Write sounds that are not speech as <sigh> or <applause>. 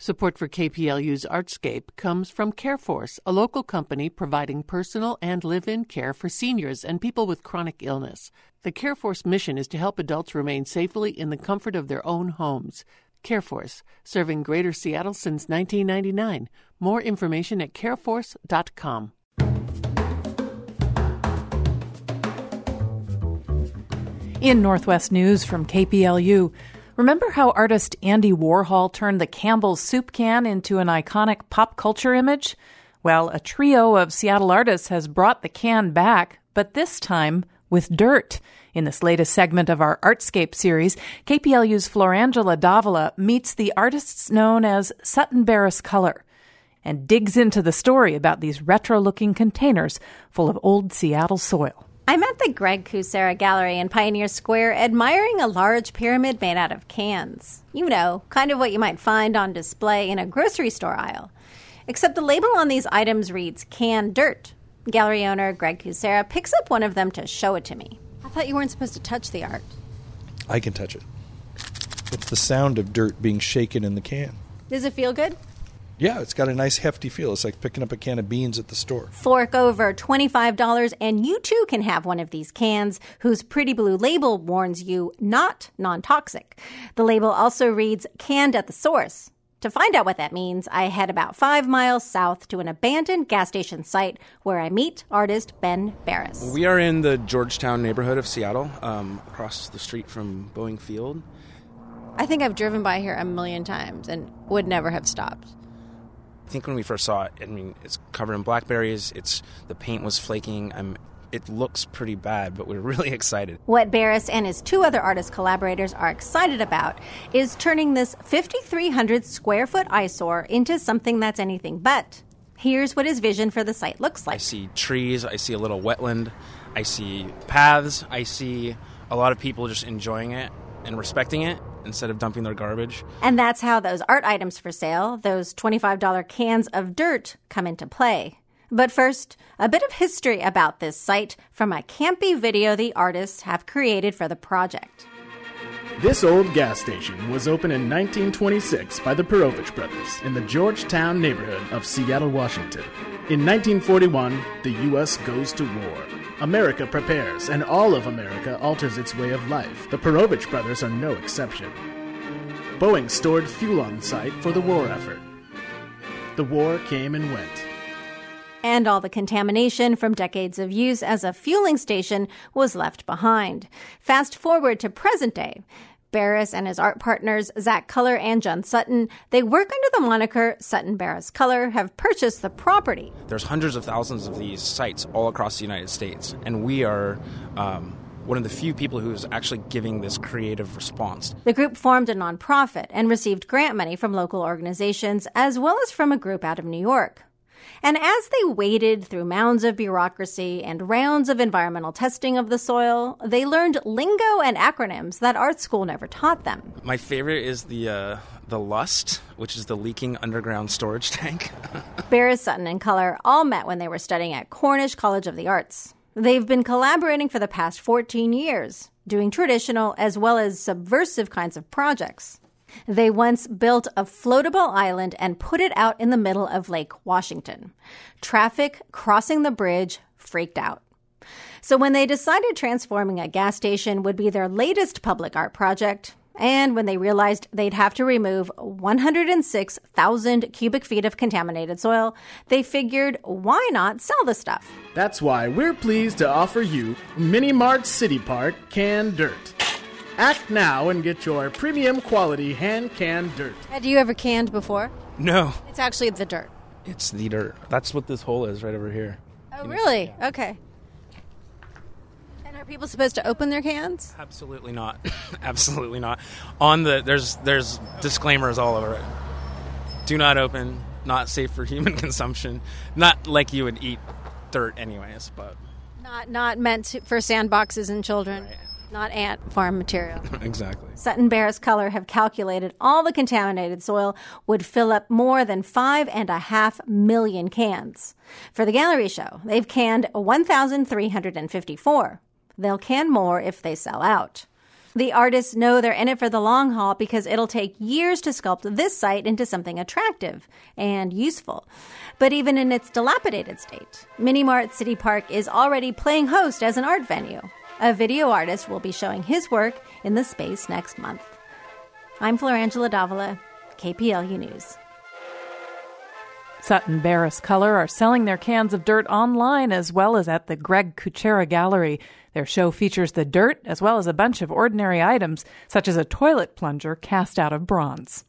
Support for KPLU's Artscape comes from CareForce, a local company providing personal and live in care for seniors and people with chronic illness. The CareForce mission is to help adults remain safely in the comfort of their own homes. CareForce, serving Greater Seattle since 1999. More information at careforce.com. In Northwest News from KPLU, Remember how artist Andy Warhol turned the Campbell's soup can into an iconic pop culture image? Well, a trio of Seattle artists has brought the can back, but this time with dirt. In this latest segment of our Artscape series, KPLU's Florangela Davila meets the artists known as Sutton Beres Culler and digs into the story about these retro looking containers full of old Seattle soil. I'm at the Greg Kucera Gallery in Pioneer Square admiring a large pyramid made out of cans. You know, kind of what you might find on display in a grocery store aisle. Except the label on these items reads canned Dirt. Gallery owner Greg Kucera picks up one of them to show it to me. I thought you weren't supposed to touch the art. I can touch it. It's the sound of dirt being shaken in the can. Does it feel good? Yeah, it's got a nice hefty feel. It's like picking up a can of beans at the store. Fork over $25, and you too can have one of these cans whose pretty blue label warns you not non toxic. The label also reads canned at the source. To find out what that means, I head about five miles south to an abandoned gas station site where I meet artist Ben Beres. We are in the Georgetown neighborhood of Seattle, um, across the street from Boeing Field. I think I've driven by here a million times and would never have stopped. I think when we first saw it, I mean, it's covered in blackberries. It's the paint was flaking. I'm, it looks pretty bad, but we're <laughs> really excited. What Beres and his two other artist collaborators are excited about is turning this 5,300 square foot eyesore into something that's anything but. Here's what his vision for the site looks like. I see trees, I see a little wetland, I see paths, I see a lot of people just enjoying it and respecting it instead of dumping their garbage. And that's how those art items for sale, those $25 cans of dirt, come into play. But first, a bit of history about this site from a campy video the artists have created for the project. This old gas station was opened in 1926 by the Perovich brothers in the Georgetown neighborhood of Seattle, Washington. In 1941, the U.S. goes to war. America prepares, and all of America alters its way of life. The Perovich brothers are no exception. Boeing stored fuel on site for the war effort. The war came and went. And all the contamination from decades of use as a fueling station was left behind. Fast forward to present day. Beres and his art partners, Zach Culler and John Sutton, they work under the moniker Sutton Beres Culler, have purchased the property. There's hundreds of thousands of these sites all across the United States, and we are um, one of the few people who's actually giving this creative response. The group formed a nonprofit and received grant money from local organizations as well as from a group out of New York. And as they waded through mounds of bureaucracy and rounds of environmental testing of the soil, they learned lingo and acronyms that art school never taught them. My favorite is the uh, the LUST, which is the leaking underground storage <laughs> tank. Beres, Sutton, and Culler all met when they were studying at Cornish College of the Arts. They've been collaborating for the past 14 years, doing traditional as well as subversive kinds of projects. They once built a floatable island and put it out in the middle of Lake Washington. Traffic crossing the bridge freaked out. So when they decided transforming a gas station would be their latest public art project, and when they realized they'd have to remove 106,000 cubic feet of contaminated soil, they figured why not sell the stuff? That's why we're pleased to offer you Mini Mart City Park Canned Dirt. Act now and get your premium quality hand canned dirt. Had you ever canned before? No. It's actually the dirt. It's the dirt. That's what this hole is right over here. Oh, really? Okay. And are people supposed to open their cans? Absolutely not. <laughs> Absolutely not. On the there's there's disclaimers all over it. Do not open. Not safe for human <laughs> consumption. Not like you would eat dirt anyways, but not not meant to, for sandboxes and children. Right not ant farm material. <laughs> exactly. Sutton Beres Culler have calculated all the contaminated soil would fill up more than five and a half million cans. For the gallery show, they've canned 1,354. They'll can more if they sell out. The artists know they're in it for the long haul because it'll take years to sculpt this site into something attractive and useful. But even in its dilapidated state, Mini Mart City Park is already playing host as an art venue. A video artist will be showing his work in the space next month. I'm Florangela Davila, KPLU News. Sutton Beres Culler are selling their cans of dirt online as well as at the Greg Kucera Gallery. Their show features the dirt as well as a bunch of ordinary items, such as a toilet plunger cast out of bronze.